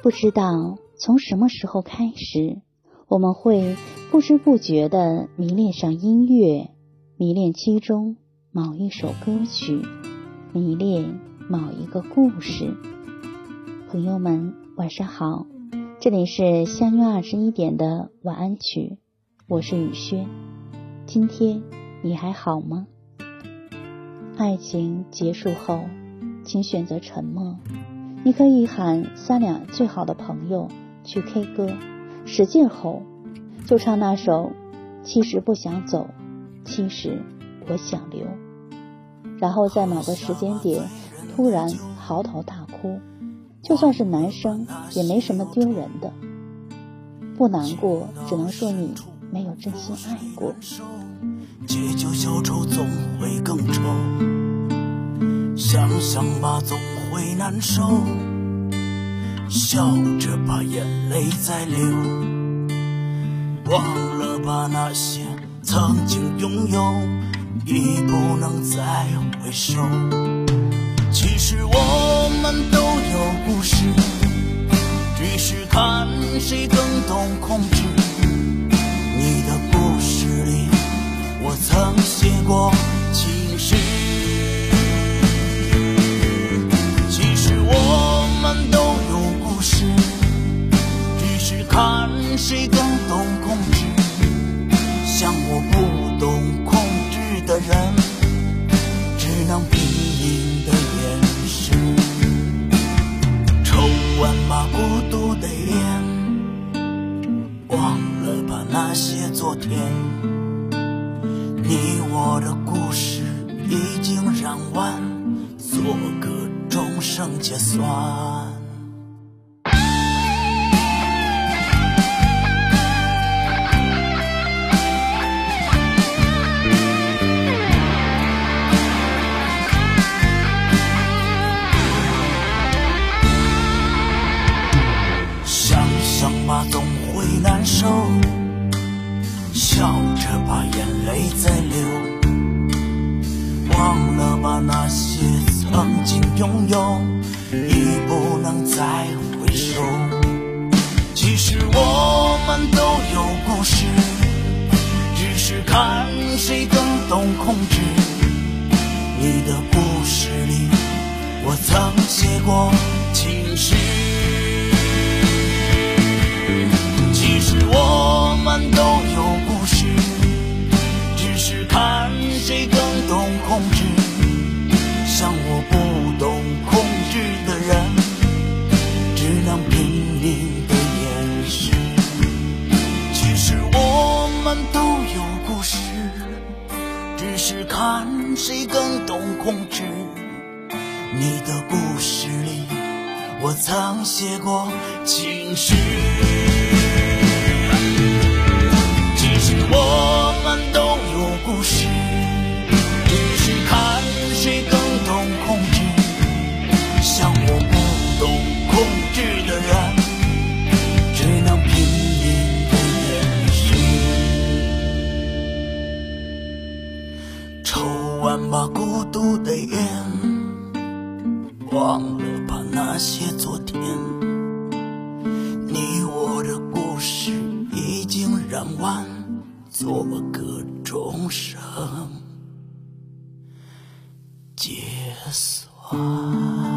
不知道从什么时候开始，我们会不知不觉地迷恋上音乐，迷恋其中某一首歌曲，迷恋某一个故事。朋友们，晚上好，这里是相约二十一点的晚安曲，我是雨轩。今天你还好吗？爱情结束后，请选择沉默。你可以喊三两最好的朋友去 K 歌，使劲吼，就唱那首《其实不想走，其实我想留》，然后在某个时间点突然嚎啕大哭，就算是男生也没什么丢人的。不难过，只能说你没有真心爱过。借酒消愁总会更愁，想想吧总。会难受，笑着把眼泪在流，忘了吧那些曾经拥有，已不能再回首。其实我们都有故事，只是看谁更懂控制。你的故事里，我曾写过天，你我的故事已经染完，做个终生结算。想想吧，总会难受怕眼泪再流忘了吧那些曾经拥有已不能再回首。其实我们都有故事，只是看谁更懂控制。你的故事里，我曾写过情诗。像我不懂控制的人只能拼命的掩饰其实我们都有故事只是看谁更懂控制你的故事里我曾写过情诗。抽完吧孤独的烟，忘了吧那些昨天。你我的故事已经染完，做个终生结算。